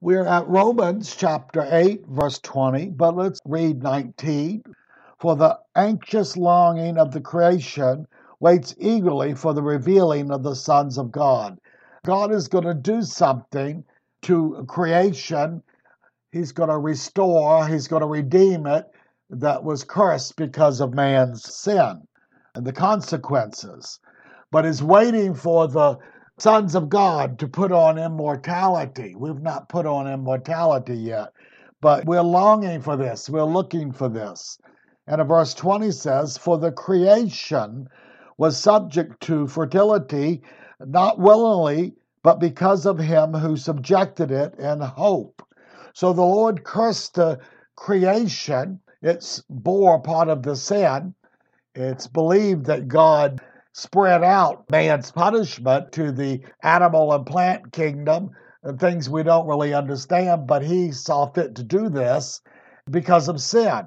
We're at Romans chapter 8, verse 20, but let's read 19. For the anxious longing of the creation waits eagerly for the revealing of the sons of God. God is going to do something to creation. He's going to restore, He's going to redeem it that was cursed because of man's sin and the consequences. But is waiting for the sons of God to put on immortality. We've not put on immortality yet, but we're longing for this. We're looking for this. And verse 20 says, For the creation was subject to fertility, not willingly, but because of him who subjected it in hope. So the Lord cursed the creation. It's bore part of the sin. It's believed that God spread out man's punishment to the animal and plant kingdom and things we don't really understand, but he saw fit to do this because of sin.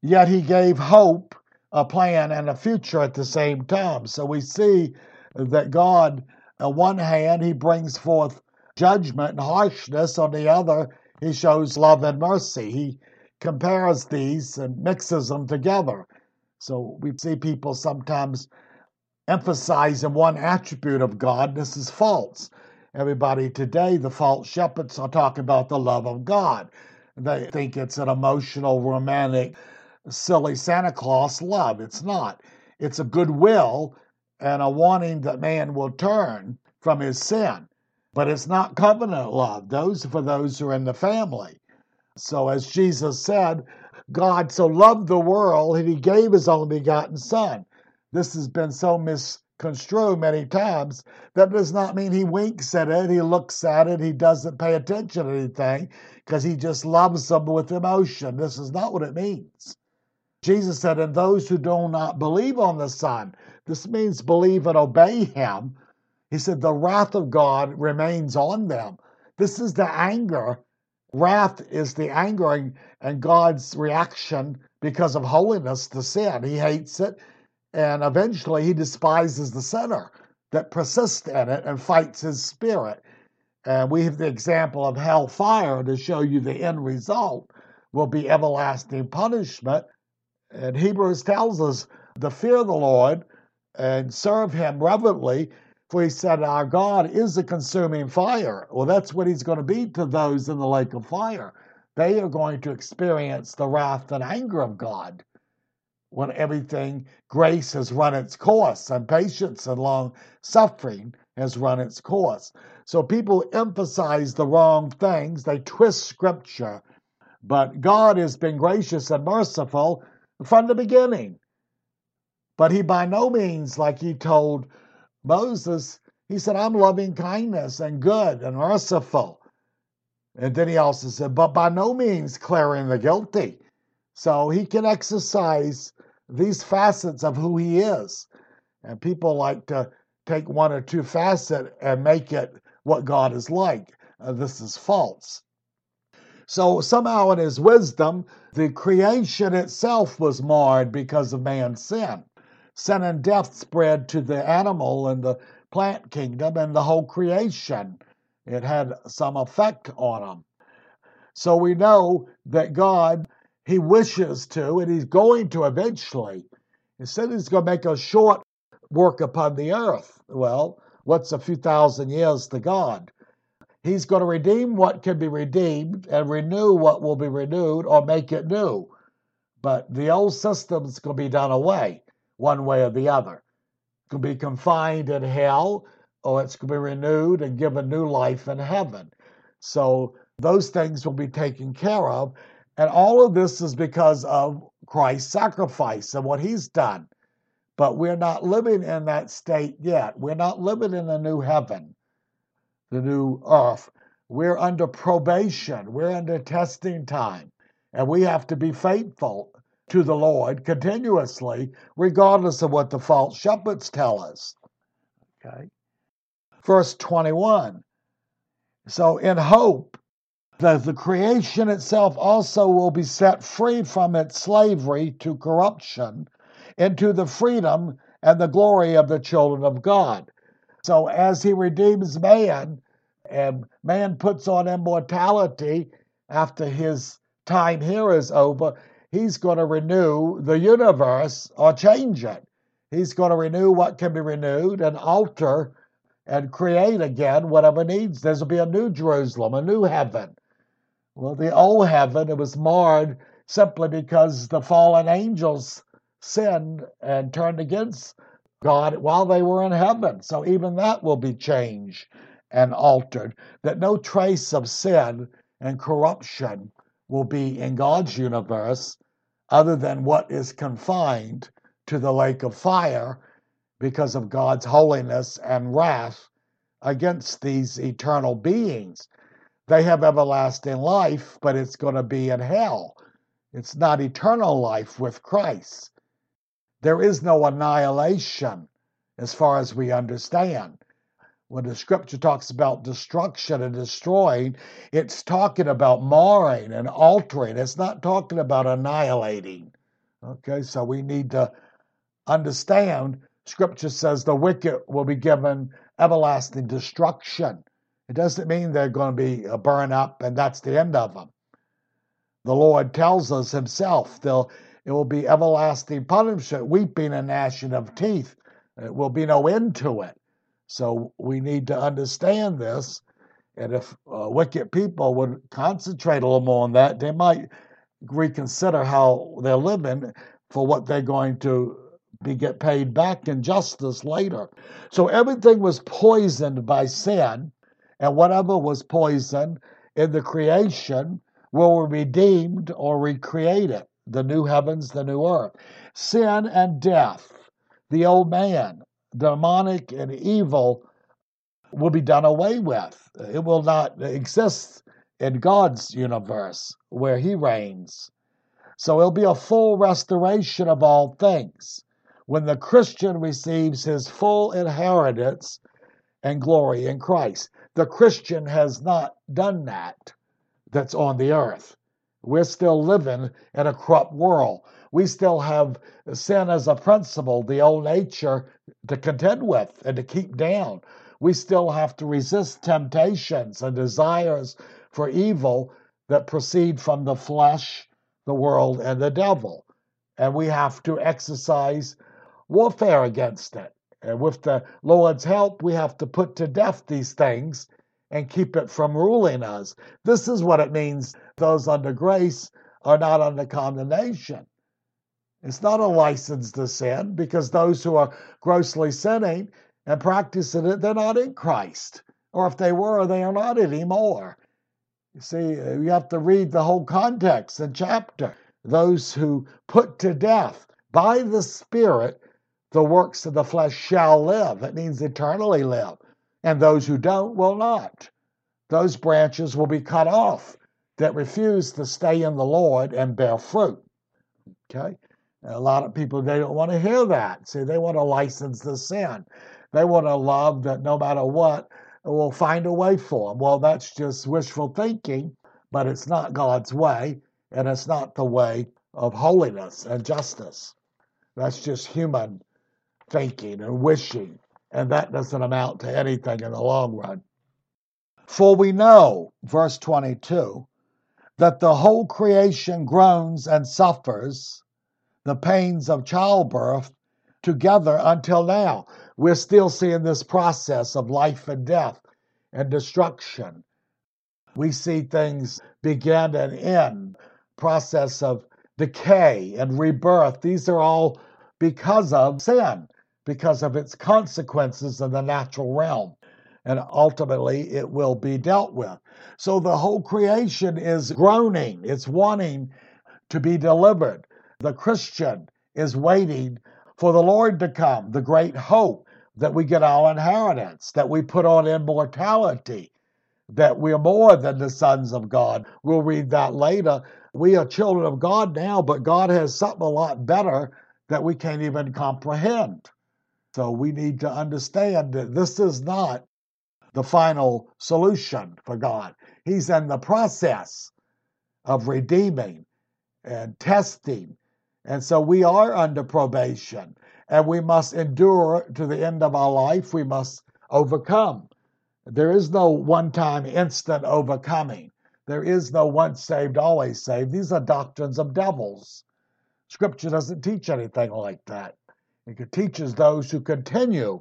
Yet he gave hope, a plan, and a future at the same time. So we see that God, on one hand, he brings forth judgment and harshness, on the other, he shows love and mercy. He compares these and mixes them together. So we see people sometimes emphasizing one attribute of God. This is false. Everybody today, the false shepherds are talking about the love of God. They think it's an emotional, romantic, silly Santa Claus love. It's not. It's a goodwill and a wanting that man will turn from his sin. But it's not covenant love. Those are for those who are in the family. So, as Jesus said, God so loved the world that he gave his only begotten Son this has been so misconstrued many times. That does not mean he winks at it, he looks at it, he doesn't pay attention to anything because he just loves them with emotion. This is not what it means. Jesus said, And those who do not believe on the Son, this means believe and obey him. He said, The wrath of God remains on them. This is the anger. Wrath is the anger and God's reaction because of holiness to sin. He hates it. And eventually he despises the sinner that persists in it and fights his spirit. And we have the example of hellfire to show you the end result will be everlasting punishment. And Hebrews tells us to fear the Lord and serve him reverently, for he said, Our God is a consuming fire. Well, that's what he's going to be to those in the lake of fire. They are going to experience the wrath and anger of God when everything, grace has run its course and patience and long suffering has run its course. So people emphasize the wrong things, they twist scripture. But God has been gracious and merciful from the beginning. But he by no means, like he told Moses, he said, I'm loving kindness and good and merciful. And then he also said, but by no means clearing the guilty. So he can exercise these facets of who he is. And people like to take one or two facets and make it what God is like. Uh, this is false. So somehow in his wisdom, the creation itself was marred because of man's sin. Sin and death spread to the animal and the plant kingdom and the whole creation. It had some effect on them. So we know that God he wishes to, and he's going to eventually. Instead, he's going to make a short work upon the earth. Well, what's a few thousand years to God? He's going to redeem what can be redeemed and renew what will be renewed or make it new. But the old system's going to be done away one way or the other. It can be confined in hell or it's going to be renewed and given new life in heaven. So those things will be taken care of. And all of this is because of Christ's sacrifice and what he's done. But we're not living in that state yet. We're not living in the new heaven, the new earth. We're under probation, we're under testing time. And we have to be faithful to the Lord continuously, regardless of what the false shepherds tell us. Okay. Verse 21. So, in hope, that the creation itself also will be set free from its slavery to corruption into the freedom and the glory of the children of God. So, as he redeems man and man puts on immortality after his time here is over, he's going to renew the universe or change it. He's going to renew what can be renewed and alter and create again whatever needs. There's will be a new Jerusalem, a new heaven. Well, the old heaven, it was marred simply because the fallen angels sinned and turned against God while they were in heaven. So even that will be changed and altered. That no trace of sin and corruption will be in God's universe other than what is confined to the lake of fire because of God's holiness and wrath against these eternal beings. They have everlasting life, but it's going to be in hell. It's not eternal life with Christ. There is no annihilation as far as we understand. When the scripture talks about destruction and destroying, it's talking about marring and altering. It's not talking about annihilating. Okay, so we need to understand scripture says the wicked will be given everlasting destruction. It doesn't mean they're going to be uh, burned up and that's the end of them. The Lord tells us himself they'll, it will be everlasting punishment, weeping and gnashing of teeth. It will be no end to it. So we need to understand this. And if uh, wicked people would concentrate a little more on that, they might reconsider how they're living for what they're going to be get paid back in justice later. So everything was poisoned by sin, and whatever was poisoned in the creation will be redeemed or recreated. The new heavens, the new earth. Sin and death, the old man, demonic and evil will be done away with. It will not exist in God's universe where He reigns. So it'll be a full restoration of all things when the Christian receives his full inheritance and glory in Christ. The Christian has not done that that's on the earth. We're still living in a corrupt world. We still have sin as a principle, the old nature to contend with and to keep down. We still have to resist temptations and desires for evil that proceed from the flesh, the world, and the devil. And we have to exercise warfare against it. And with the Lord's help, we have to put to death these things and keep it from ruling us. This is what it means those under grace are not under condemnation. It's not a license to sin because those who are grossly sinning and practicing it, they're not in Christ. Or if they were, they are not anymore. You see, you have to read the whole context and chapter. Those who put to death by the Spirit the works of the flesh shall live. It means eternally live. And those who don't will not. Those branches will be cut off that refuse to stay in the Lord and bear fruit. Okay? a lot of people, they don't want to hear that. See, they want to license the sin. They want a love that no matter what will find a way for them. Well, that's just wishful thinking, but it's not God's way, and it's not the way of holiness and justice. That's just human thinking and wishing, and that doesn't amount to anything in the long run. For we know, verse 22, that the whole creation groans and suffers the pains of childbirth together until now. We're still seeing this process of life and death and destruction. We see things begin and end, process of decay and rebirth. These are all because of sin because of its consequences in the natural realm. And ultimately, it will be dealt with. So the whole creation is groaning, it's wanting to be delivered. The Christian is waiting for the Lord to come, the great hope that we get our inheritance, that we put on immortality, that we're more than the sons of God. We'll read that later. We are children of God now, but God has something a lot better that we can't even comprehend. So we need to understand that this is not the final solution for God. He's in the process of redeeming and testing. And so we are under probation and we must endure to the end of our life. We must overcome. There is no one time instant overcoming. There is no once saved, always saved. These are doctrines of devils. Scripture doesn't teach anything like that. It teaches those who continue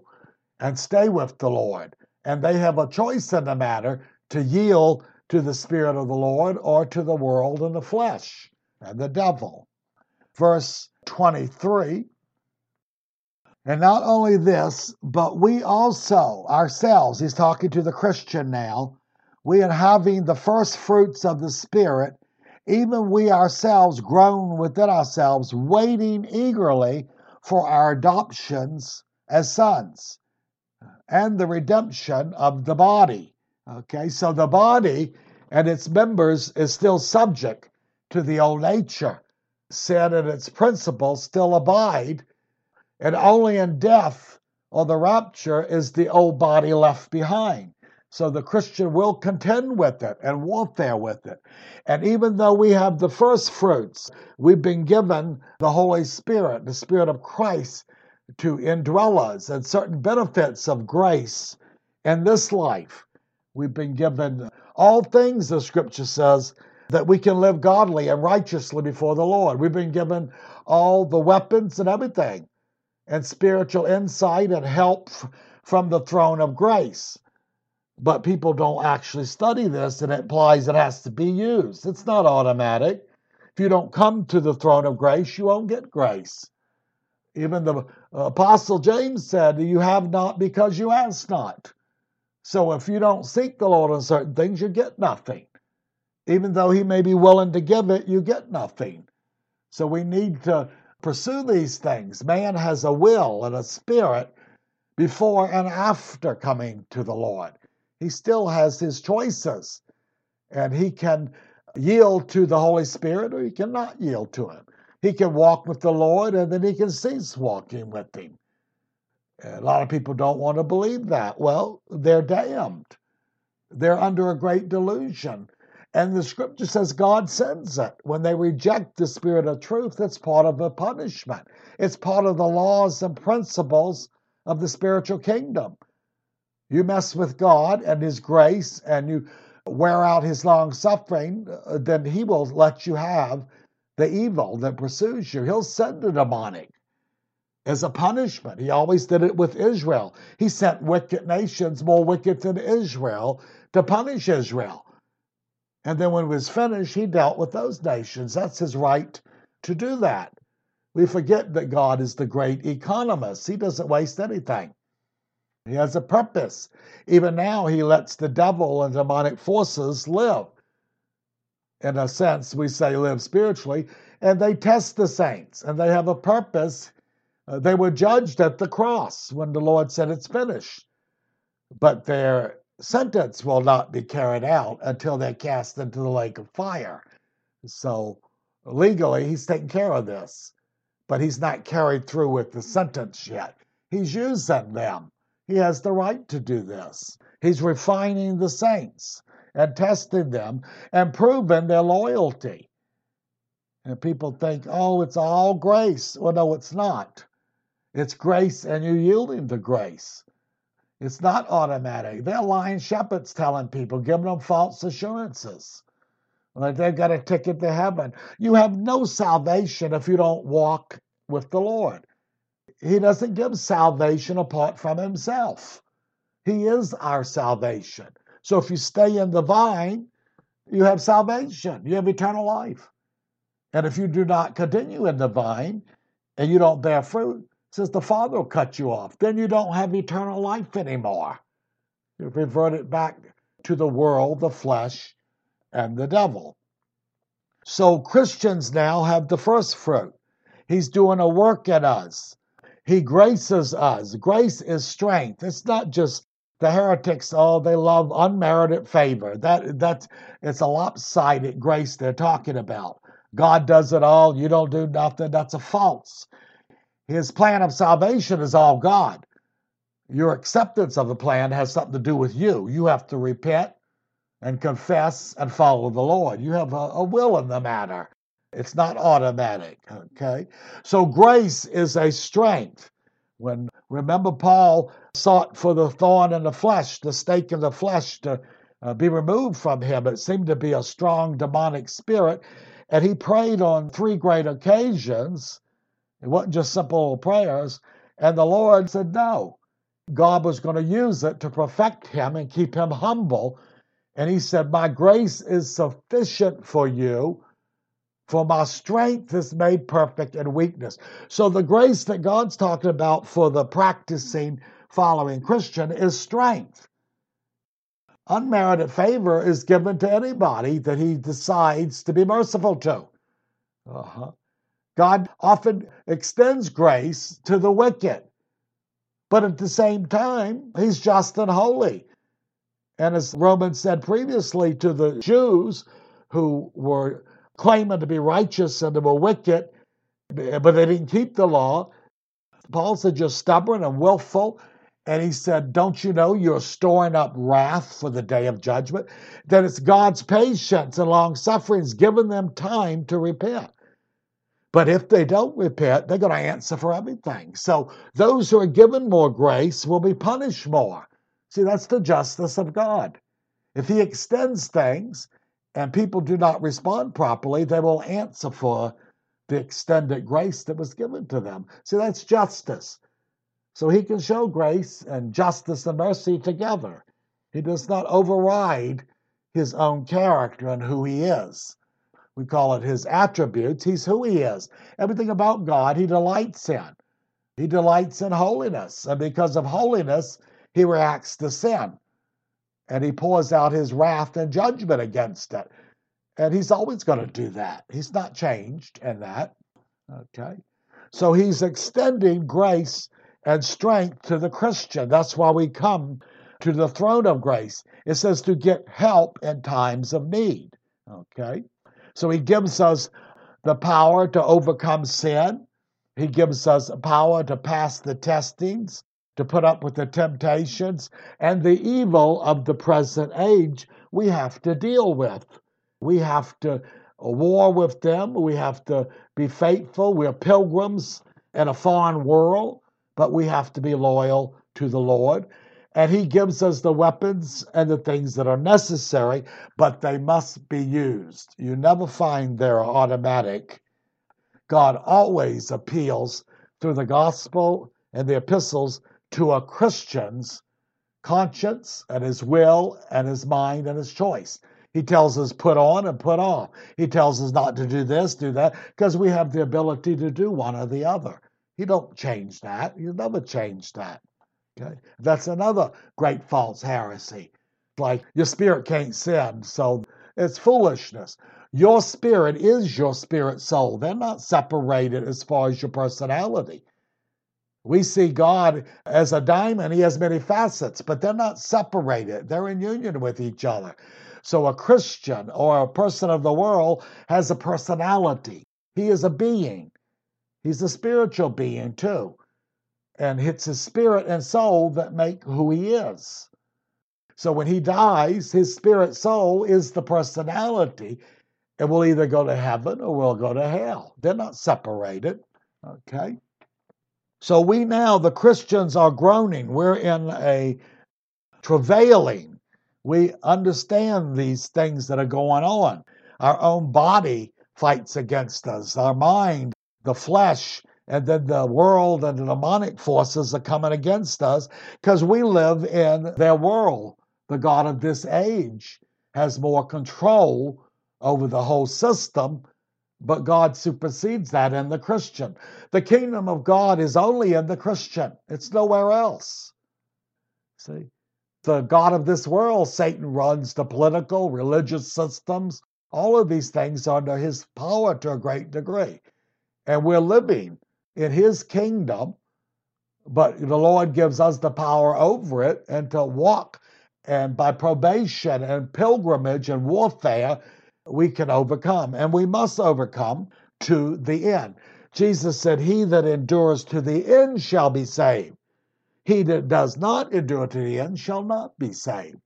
and stay with the Lord. And they have a choice in the matter to yield to the Spirit of the Lord or to the world and the flesh and the devil. Verse 23 And not only this, but we also, ourselves, he's talking to the Christian now, we are having the first fruits of the Spirit, even we ourselves groan within ourselves, waiting eagerly for our adoptions as sons and the redemption of the body. Okay, so the body and its members is still subject to the old nature. Sin and its principles still abide, and only in death or the rapture is the old body left behind. So the Christian will contend with it and warfare with it. And even though we have the first fruits, we've been given the Holy Spirit, the Spirit of Christ, to indwell us and certain benefits of grace in this life. We've been given all things, the scripture says, that we can live godly and righteously before the Lord. We've been given all the weapons and everything, and spiritual insight and help from the throne of grace but people don't actually study this and it implies it has to be used. It's not automatic. If you don't come to the throne of grace, you won't get grace. Even the uh, Apostle James said, You have not because you ask not. So if you don't seek the Lord on certain things, you get nothing. Even though He may be willing to give it, you get nothing. So we need to pursue these things. Man has a will and a spirit before and after coming to the Lord he still has his choices. And he can yield to the Holy Spirit or he cannot yield to him. He can walk with the Lord and then he can cease walking with him. A lot of people don't want to believe that. Well, they're damned. They're under a great delusion. And the scripture says God sends it. When they reject the spirit of truth, it's part of a punishment. It's part of the laws and principles of the spiritual kingdom. You mess with God and His grace and you wear out His long suffering, uh, then He will let you have the evil that pursues you. He'll send a demonic as a punishment. He always did it with Israel. He sent wicked nations, more wicked than Israel, to punish Israel. And then when it was finished, he dealt with those nations. That's his right to do that. We forget that God is the great economist, he doesn't waste anything. He has a purpose. Even now, he lets the devil and demonic forces live. In a sense, we say live spiritually, and they test the saints, and they have a purpose. Uh, they were judged at the cross when the Lord said it's finished, but their sentence will not be carried out until they're cast into the lake of fire. So, legally, he's taking care of this, but he's not carried through with the sentence yet. He's using them he has the right to do this. He's refining the saints and testing them and proving their loyalty. And people think, oh, it's all grace. Well, no, it's not. It's grace and you're yielding to grace. It's not automatic. They're lying shepherds telling people, giving them false assurances. Like they've got a ticket to heaven. You have no salvation if you don't walk with the Lord. He doesn't give salvation apart from himself. He is our salvation. So if you stay in the vine, you have salvation, you have eternal life. And if you do not continue in the vine and you don't bear fruit, says the Father will cut you off. Then you don't have eternal life anymore. You've reverted back to the world, the flesh, and the devil. So Christians now have the first fruit. He's doing a work in us. He graces us. Grace is strength. It's not just the heretics, oh, they love unmerited favor. That that's it's a lopsided grace they're talking about. God does it all, you don't do nothing. That's a false. His plan of salvation is all God. Your acceptance of the plan has something to do with you. You have to repent and confess and follow the Lord. You have a, a will in the matter. It's not automatic, okay? So grace is a strength. When Remember, Paul sought for the thorn in the flesh, the stake in the flesh to uh, be removed from him. It seemed to be a strong demonic spirit. And he prayed on three great occasions. It wasn't just simple prayers. And the Lord said no. God was going to use it to perfect him and keep him humble. And he said, My grace is sufficient for you, for my strength is made perfect in weakness. So the grace that God's talking about for the practicing, following Christian is strength. Unmerited favor is given to anybody that he decides to be merciful to. Uh-huh. God often extends grace to the wicked, but at the same time, he's just and holy. And as Romans said previously to the Jews who were claiming to be righteous and they were wicked, but they didn't keep the law, Paul said, You're stubborn and willful and he said, Don't you know you're storing up wrath for the day of judgment? That it's God's patience and long sufferings giving them time to repent. But if they don't repent, they're going to answer for everything. So those who are given more grace will be punished more. See, that's the justice of God. If He extends things and people do not respond properly, they will answer for the extended grace that was given to them. See, that's justice so he can show grace and justice and mercy together. He does not override his own character and who he is. We call it his attributes. He's who he is. Everything about God he delights in. He delights in holiness. And because of holiness, he reacts to sin. And he pours out his wrath and judgment against it. And he's always going to do that. He's not changed in that. Okay. So he's extending grace and strength to the Christian. That's why we come to the throne of grace. It says to get help in times of need. Okay? So he gives us the power to overcome sin. He gives us power to pass the testings, to put up with the temptations and the evil of the present age we have to deal with. We have to war with them. We have to be faithful. We're pilgrims in a foreign world but we have to be loyal to the Lord. And He gives us the weapons and the things that are necessary, but they must be used. You never find they're automatic. God always appeals through the gospel and the epistles to a Christian's conscience and his will and his mind and his choice. He tells us put on and put off. He tells us not to do this, do that, because we have the ability to do one or the other. You don't change that. You never change that. Okay? That's another great false heresy. Like your spirit can't sin, so it's foolishness. Your spirit is your spirit soul. They're not separated as far as your personality. We see God as a diamond, he has many facets, but they're not separated. They're in union with each other. So a Christian or a person of the world has a personality, he is a being. He's a spiritual being too. And it's his spirit and soul that make who he is. So when he dies, his spirit soul is the personality. And will either go to heaven or will go to hell. They're not separated. Okay? So we now, the Christians, are groaning. We're in a travailing. We understand these things that are going on. Our own body fights against us, our mind the flesh and then the world and the demonic forces are coming against us because we live in their world. The God of this age has more control over the whole system, but God supersedes that in the Christian. The kingdom of God is only in the Christian, it's nowhere else. See? The God of this world, Satan runs the political, religious systems. All of these things are under his power to a great degree and we're living in his kingdom, but the Lord gives us the power over it and to walk and by probation and pilgrimage and warfare, we can overcome. And we must overcome to the end. Jesus said, He that endures to the end shall be saved. He that does not endure to the end shall not be saved.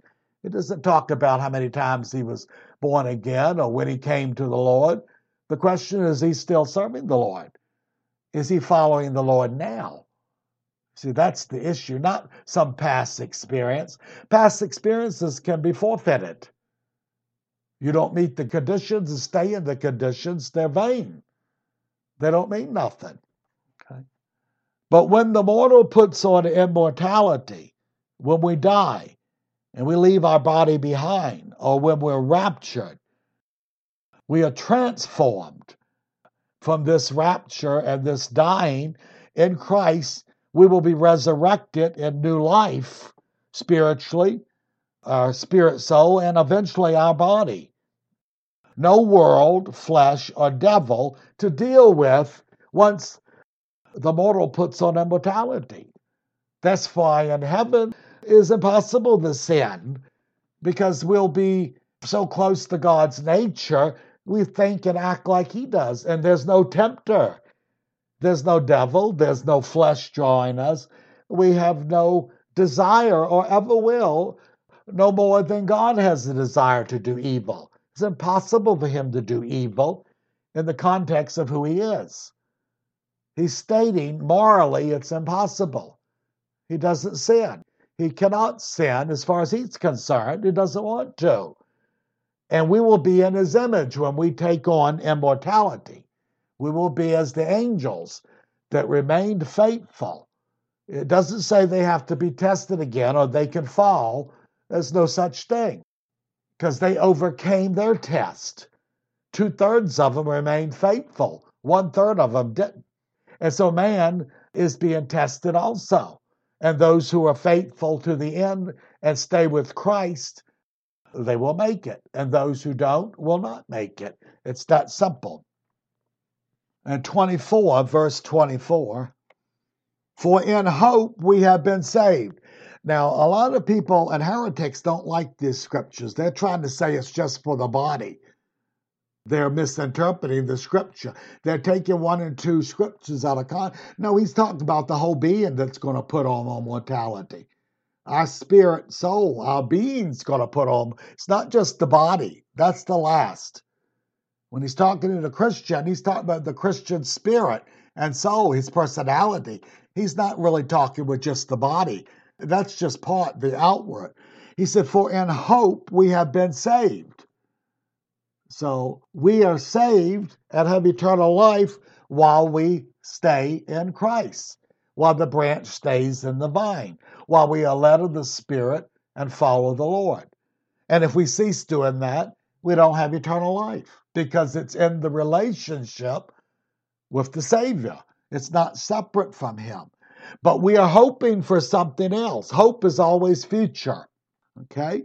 It doesn't talk about how many times he was born again or when he came to the Lord. The question is, is he still serving the Lord? Is he following the Lord now? See, that's the issue, not some past experience. Past experiences can be forfeited. You don't meet the conditions and stay in the conditions, they're vain. They don't mean nothing. Okay? But when the mortal puts on immortality, when we die and we leave our body behind, or when we're raptured, we are transformed from this rapture and this dying in Christ. We will be resurrected in new life spiritually, our spirit, soul, and eventually our body no world, flesh, or devil to deal with once the mortal puts on immortality. That's why in heaven is impossible to sin because we'll be so close to God's nature, we think and act like He does. And there's no tempter, there's no devil, there's no flesh drawing us. We have no desire or ever will, no more than God has the desire to do evil. It's impossible for him to do evil in the context of who he is. He's stating morally it's impossible. He doesn't sin. He cannot sin as far as he's concerned. He doesn't want to. And we will be in his image when we take on immortality. We will be as the angels that remained faithful. It doesn't say they have to be tested again or they can fall. There's no such thing because they overcame their test. Two thirds of them remained faithful, one third of them didn't. And so man is being tested also. And those who are faithful to the end and stay with Christ, they will make it. And those who don't will not make it. It's that simple. And 24, verse 24 For in hope we have been saved. Now, a lot of people and heretics don't like these scriptures. They're trying to say it's just for the body. They're misinterpreting the scripture. They're taking one and two scriptures out of context. No, he's talking about the whole being that's going to put on our mortality. Our spirit, soul, our being's going to put on. It's not just the body. That's the last. When he's talking to the Christian, he's talking about the Christian spirit and soul, his personality. He's not really talking with just the body. That's just part, the outward. He said, For in hope we have been saved. So we are saved and have eternal life while we stay in Christ, while the branch stays in the vine, while we are led of the Spirit and follow the Lord. And if we cease doing that, we don't have eternal life because it's in the relationship with the Savior. It's not separate from Him. But we are hoping for something else. Hope is always future. Okay?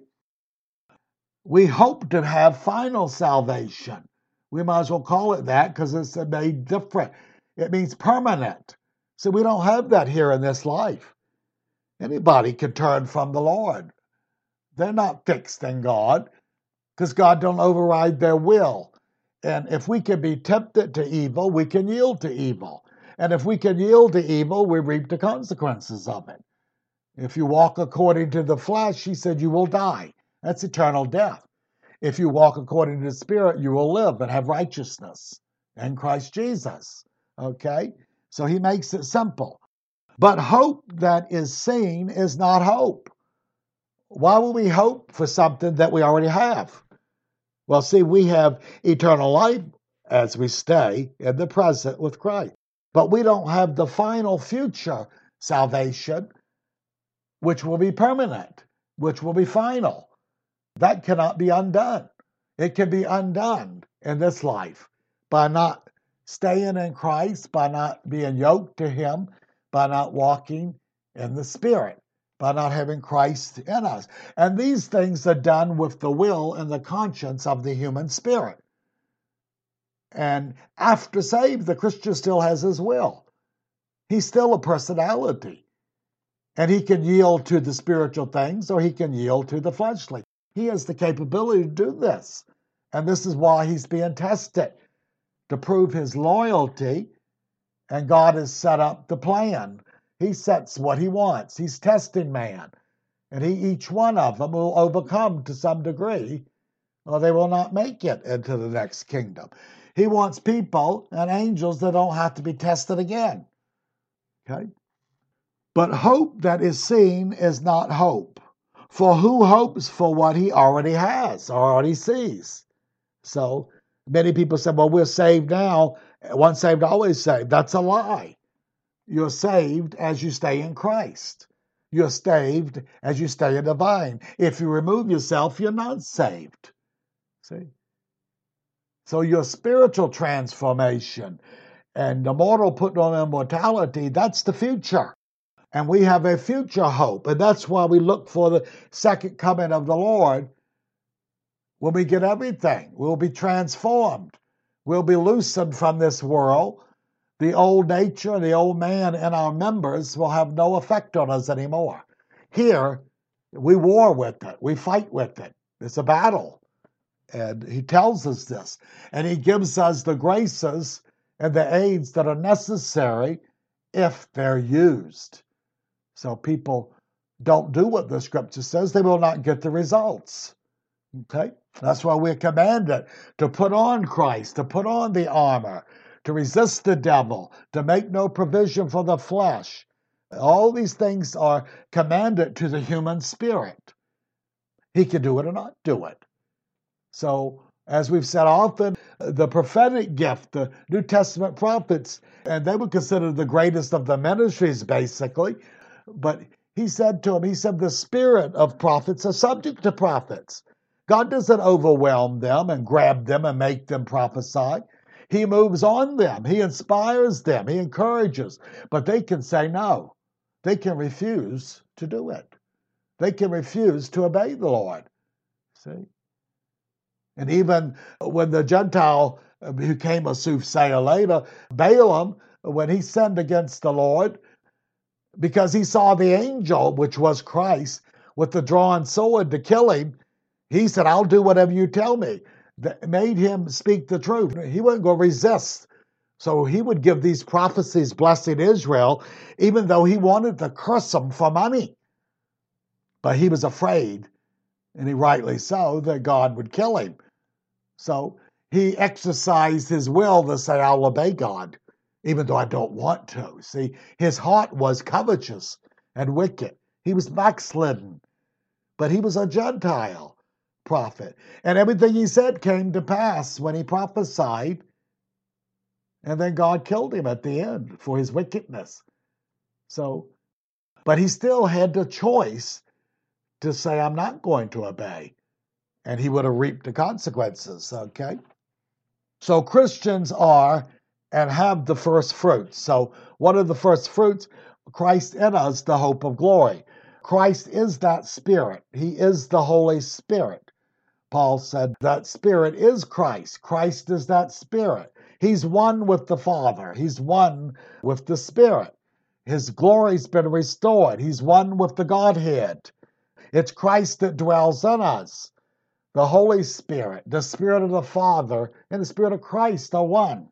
We hope to have final salvation. We might as well call it that because it's made different. It means permanent. So we don't have that here in this life. Anybody can turn from the Lord. They're not fixed in God because God don't override their will. And if we can be tempted to evil, we can yield to evil. And if we can yield to evil, we reap the consequences of it. If you walk according to the flesh, he said, you will die. That's eternal death. If you walk according to the Spirit, you will live and have righteousness in Christ Jesus. Okay? So he makes it simple. But hope that is seen is not hope. Why would we hope for something that we already have? Well, see, we have eternal life as we stay in the present with Christ but we don't have the final future salvation, which will be permanent, which will be final. That cannot be undone. It can be undone in this life by not staying in Christ, by not being yoked to Him, by not walking in the Spirit, by not having Christ in us. And these things are done with the will and the conscience of the human spirit. And after saved, the Christian still has his will. He's still a personality. And he can yield to the spiritual things or he can yield to the fleshly. He has the capability to do this. And this is why he's being tested to prove his loyalty. And God has set up the plan. He sets what he wants. He's testing man. And he, each one of them will overcome to some degree, or they will not make it into the next kingdom. He wants people and angels that don't have to be tested again. Okay? But hope that is seen is not hope. For who hopes for what he already has already sees? So many people say, well, we're saved now. Once saved, always saved. That's a lie. You're saved as you stay in Christ. You're saved as you stay in the vine. If you remove yourself, you're not saved. See? So your spiritual transformation and the mortal putting on immortality, that's the future. And we have a future hope. And that's why we look for the second coming of the Lord when we get everything. We'll be transformed. We'll be loosened from this world. The old nature, the old man in our members will have no effect on us anymore. Here, we war with it, we fight with it. It's a battle. And he tells us this. And he gives us the graces and the aids that are necessary if they're used. So people don't do what the scripture says, they will not get the results. Okay? That's why we're commanded to put on Christ, to put on the armor, to resist the devil, to make no provision for the flesh. All these things are commanded to the human spirit. He can do it or not do it. So, as we've said often, the prophetic gift, the New Testament prophets, and they were considered the greatest of the ministries, basically. But he said to him, he said, the spirit of prophets are subject to prophets. God doesn't overwhelm them and grab them and make them prophesy. He moves on them, He inspires them, He encourages, but they can say no. They can refuse to do it. They can refuse to obey the Lord. See? And even when the Gentile became a soothsayer later, Balaam, when he sinned against the Lord, because he saw the angel, which was Christ, with the drawn sword to kill him, he said, I'll do whatever you tell me. That made him speak the truth. He going to resist. So he would give these prophecies blessing Israel, even though he wanted to curse them for money. But he was afraid, and he rightly so, that God would kill him. So he exercised his will to say, I'll obey God, even though I don't want to. See, his heart was covetous and wicked. He was backslidden, but he was a Gentile prophet. And everything he said came to pass when he prophesied. And then God killed him at the end for his wickedness. So, but he still had the choice to say, I'm not going to obey and he would have reaped the consequences. Okay? So Christians are and have the first fruits. So, what are the first fruits? Christ in us, the hope of glory. Christ is that Spirit, He is the Holy Spirit. Paul said that Spirit is Christ. Christ is that Spirit. He's one with the Father, He's one with the Spirit. His glory's been restored. He's one with the Godhead. It's Christ that dwells in us. The Holy Spirit, the Spirit of the Father, and the Spirit of Christ are one.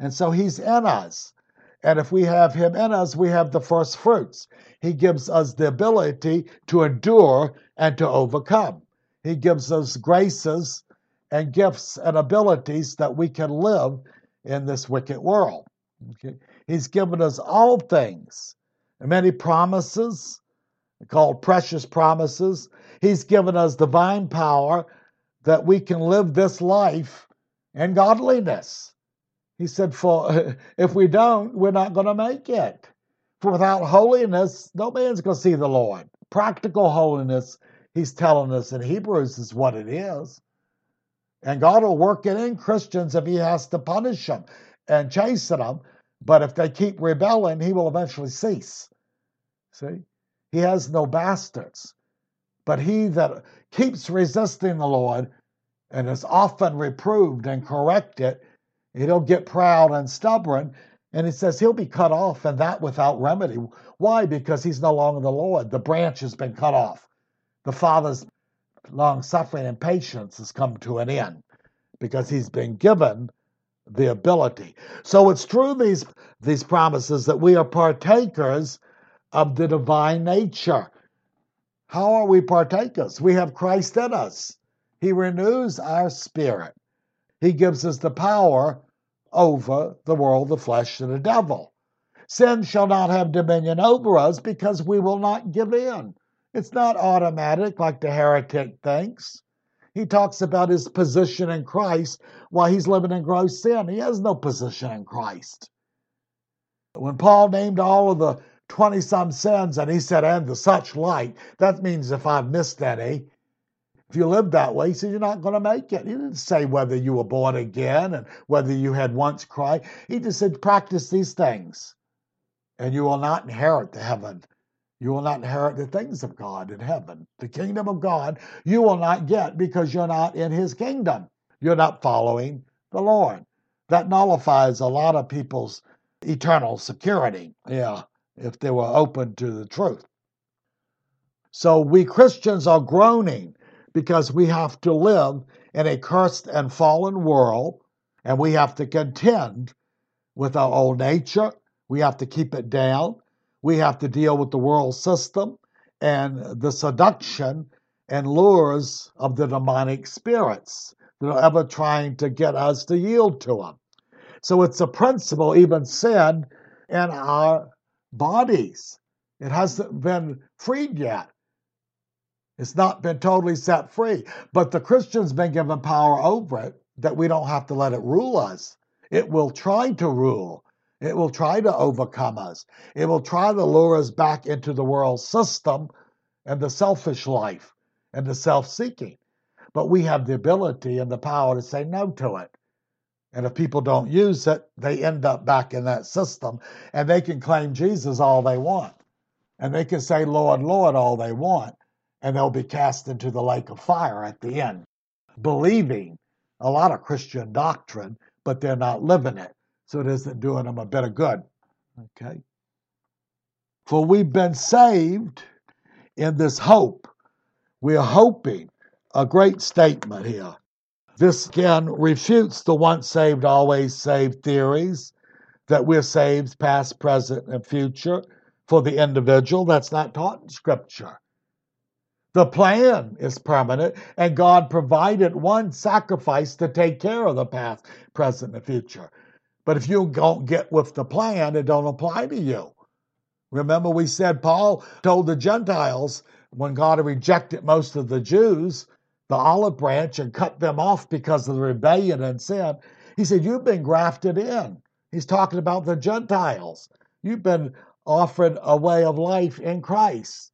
And so He's in us. And if we have Him in us, we have the first fruits. He gives us the ability to endure and to overcome. He gives us graces and gifts and abilities that we can live in this wicked world. Okay? He's given us all things, many promises called precious promises He's given us divine power that we can live this life in godliness. He said, For if we don't, we're not going to make it. For without holiness, no man's going to see the Lord. Practical holiness, he's telling us in Hebrews, is what it is. And God will work it in Christians if he has to punish them and chasten them. But if they keep rebelling, he will eventually cease. See? He has no bastards. But he that keeps resisting the Lord and is often reproved and corrected, he'll get proud and stubborn. And he says he'll be cut off and that without remedy. Why? Because he's no longer the Lord. The branch has been cut off. The Father's long suffering and patience has come to an end because he's been given the ability. So it's through these, these promises that we are partakers of the divine nature. How are we partakers? We have Christ in us. He renews our spirit. He gives us the power over the world, the flesh, and the devil. sin shall not have dominion over us because we will not give in. It's not automatic like the heretic thinks. He talks about his position in Christ while he's living in gross sin. He has no position in Christ. When Paul named all of the 20 some sins and he said, and the such like, that means if I've missed any, if you live that way, he said, you're not going to make it. He didn't say whether you were born again and whether you had once cried. He just said, practice these things and you will not inherit the heaven. You will not inherit the things of God in heaven. The kingdom of God you will not get because you're not in his kingdom. You're not following the Lord. That nullifies a lot of people's eternal security. Yeah, if they were open to the truth. So we Christians are groaning because we have to live in a cursed and fallen world and we have to contend with our old nature. We have to keep it down. We have to deal with the world system and the seduction and lures of the demonic spirits that are ever trying to get us to yield to them. So it's a principle, even sin, in our bodies. It hasn't been freed yet. It's not been totally set free. But the Christian's been given power over it that we don't have to let it rule us. It will try to rule. It will try to overcome us. It will try to lure us back into the world system and the selfish life and the self seeking. But we have the ability and the power to say no to it. And if people don't use it, they end up back in that system and they can claim Jesus all they want. And they can say, Lord, Lord, all they want. And they'll be cast into the lake of fire at the end, believing a lot of Christian doctrine, but they're not living it. So it isn't doing them a bit of good. Okay. For we've been saved in this hope. We are hoping. A great statement here. This again refutes the once saved, always saved theories that we're saved past, present, and future for the individual. That's not taught in Scripture. The plan is permanent, and God provided one sacrifice to take care of the past, present, and future. But if you don't get with the plan, it don't apply to you. Remember, we said Paul told the Gentiles when God rejected most of the Jews the olive branch and cut them off because of the rebellion and sin. He said, You've been grafted in. He's talking about the Gentiles. You've been offered a way of life in Christ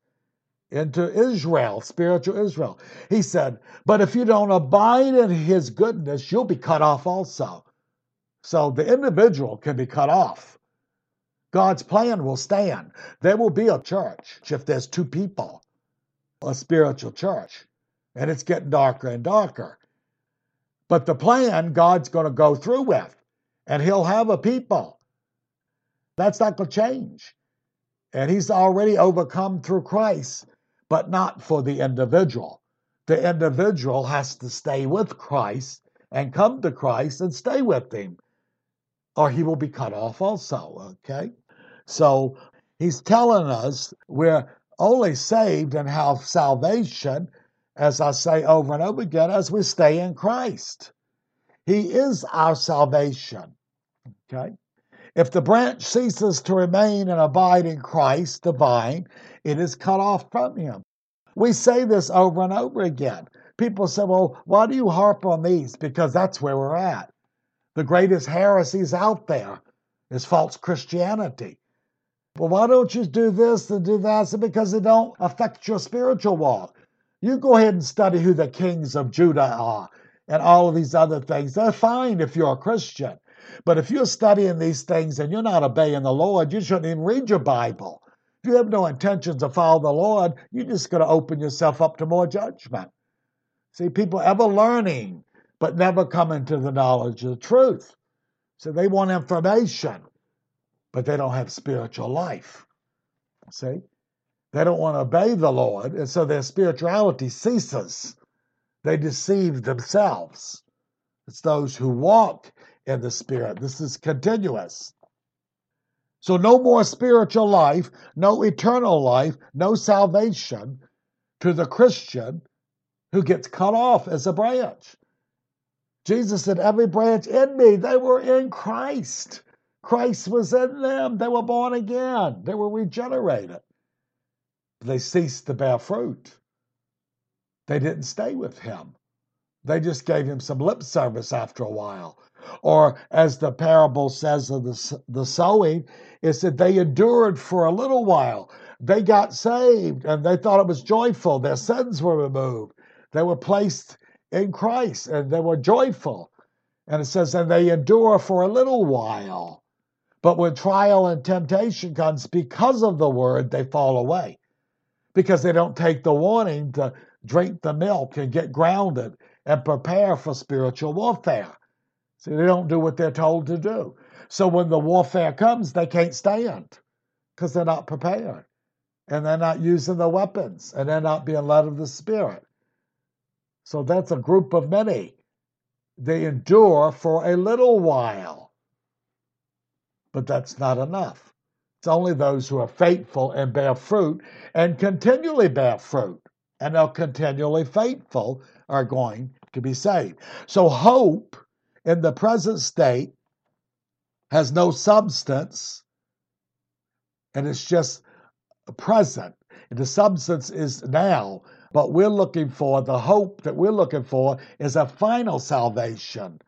into Israel, spiritual Israel. He said, But if you don't abide in his goodness, you'll be cut off also. So the individual can be cut off. God's plan will stand. There will be a church if there's two people, a spiritual church and it's getting darker and darker. But the plan God's going to go through with, and He'll have a people. That's not going to change. And He's already overcome through Christ, but not for the individual. The individual has to stay with Christ and come to Christ and stay with Him, or he will be cut off also. Okay? So He's telling us we're only saved and have salvation as I say over and over again, as we stay in Christ. He is our salvation. Okay? If the branch ceases to remain and abide in Christ, the vine, it is cut off from him. We say this over and over again. People say, well, why do you harp on these? Because that's where we're at. The greatest heresies out there is false Christianity. Well, why don't you do this and do that? Because they don't affect your spiritual walk. You go ahead and study who the kings of Judah are and all of these other things. They're fine if you're a Christian. But if you're studying these things and you're not obeying the Lord, you shouldn't even read your Bible. If you have no intentions to follow the Lord, you're just going to open yourself up to more judgment. See, people ever learning, but never coming to the knowledge of the truth. So they want information, but they don't have spiritual life. See? They don't want to obey the Lord, and so their spirituality ceases. They deceive themselves. It's those who walk in the Spirit. This is continuous. So, no more spiritual life, no eternal life, no salvation to the Christian who gets cut off as a branch. Jesus said, Every branch in me, they were in Christ. Christ was in them. They were born again. They were regenerated. They ceased to bear fruit. They didn't stay with him. They just gave him some lip service after a while. Or, as the parable says of the, the sowing, is that they endured for a little while. They got saved and they thought it was joyful. Their sins were removed. They were placed in Christ and they were joyful. And it says, and they endure for a little while. But when trial and temptation comes because of the word, they fall away because they don't take the warning to drink the milk and get grounded and prepare for spiritual warfare. See, they don't do what they're told to do. So when the warfare comes, they can't stand because they're not prepared and they're not using the weapons and they're not being led of the Spirit. So that's a group of many. They endure for a little while, but that's not enough. It's only those who are faithful and bear fruit and continually bear fruit and are continually faithful are going to be saved. So hope in the present state has no substance and it's just present. The substance is now, but we're looking for the hope that we're looking for is a final salvation.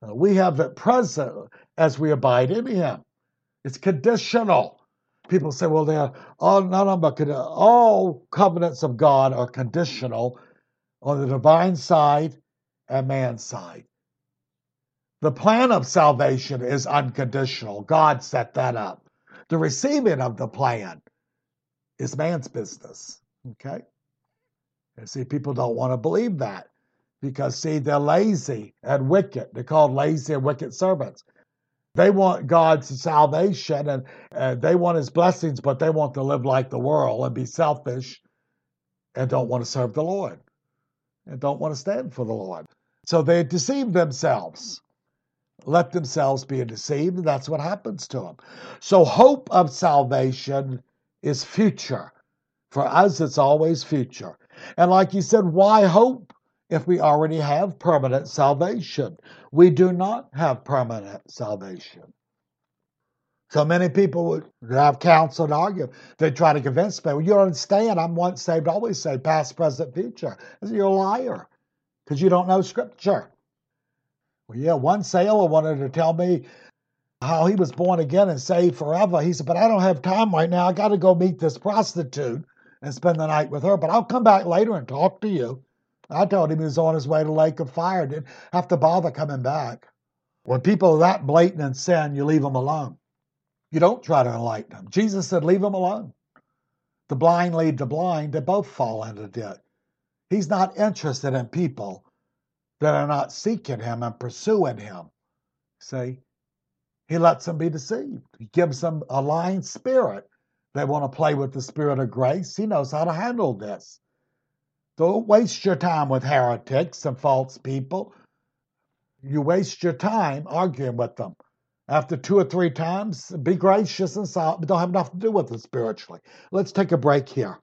We have it present as we abide in Him. It's conditional. People say, well, they're all them all covenants of God are conditional on the divine side and man's side. The plan of salvation is unconditional. God set that up. The receiving of the plan is man's business. Okay? And see, people don't want to believe that because, see, they're lazy and wicked. They're called lazy and wicked servants. They want God's salvation and uh, they want his blessings, but they want to live like the world and be selfish and don't want to serve the Lord and don't want to stand for the Lord. So they deceive themselves. Let themselves be deceived, and that's what happens to them. So, hope of salvation is future. For us, it's always future. And like you said, why hope if we already have permanent salvation? We do not have permanent salvation. So many people would have counsel and argue. They try to convince me, well, you don't understand. I'm once saved, always saved, past, present, future. You're a liar because you don't know Scripture. Well, yeah, one sailor wanted to tell me how he was born again and saved forever. He said, But I don't have time right now. I got to go meet this prostitute and spend the night with her, but I'll come back later and talk to you. I told him he was on his way to Lake of Fire. Didn't have to bother coming back. When people are that blatant in sin, you leave them alone. You don't try to enlighten them. Jesus said, Leave them alone. The blind lead the blind, they both fall into debt. He's not interested in people that are not seeking him and pursuing him. See? He lets them be deceived. He gives them a lying spirit. They want to play with the spirit of grace. He knows how to handle this. Don't waste your time with heretics and false people. You waste your time arguing with them. After two or three times, be gracious and solid, but don't have enough to do with it spiritually. Let's take a break here.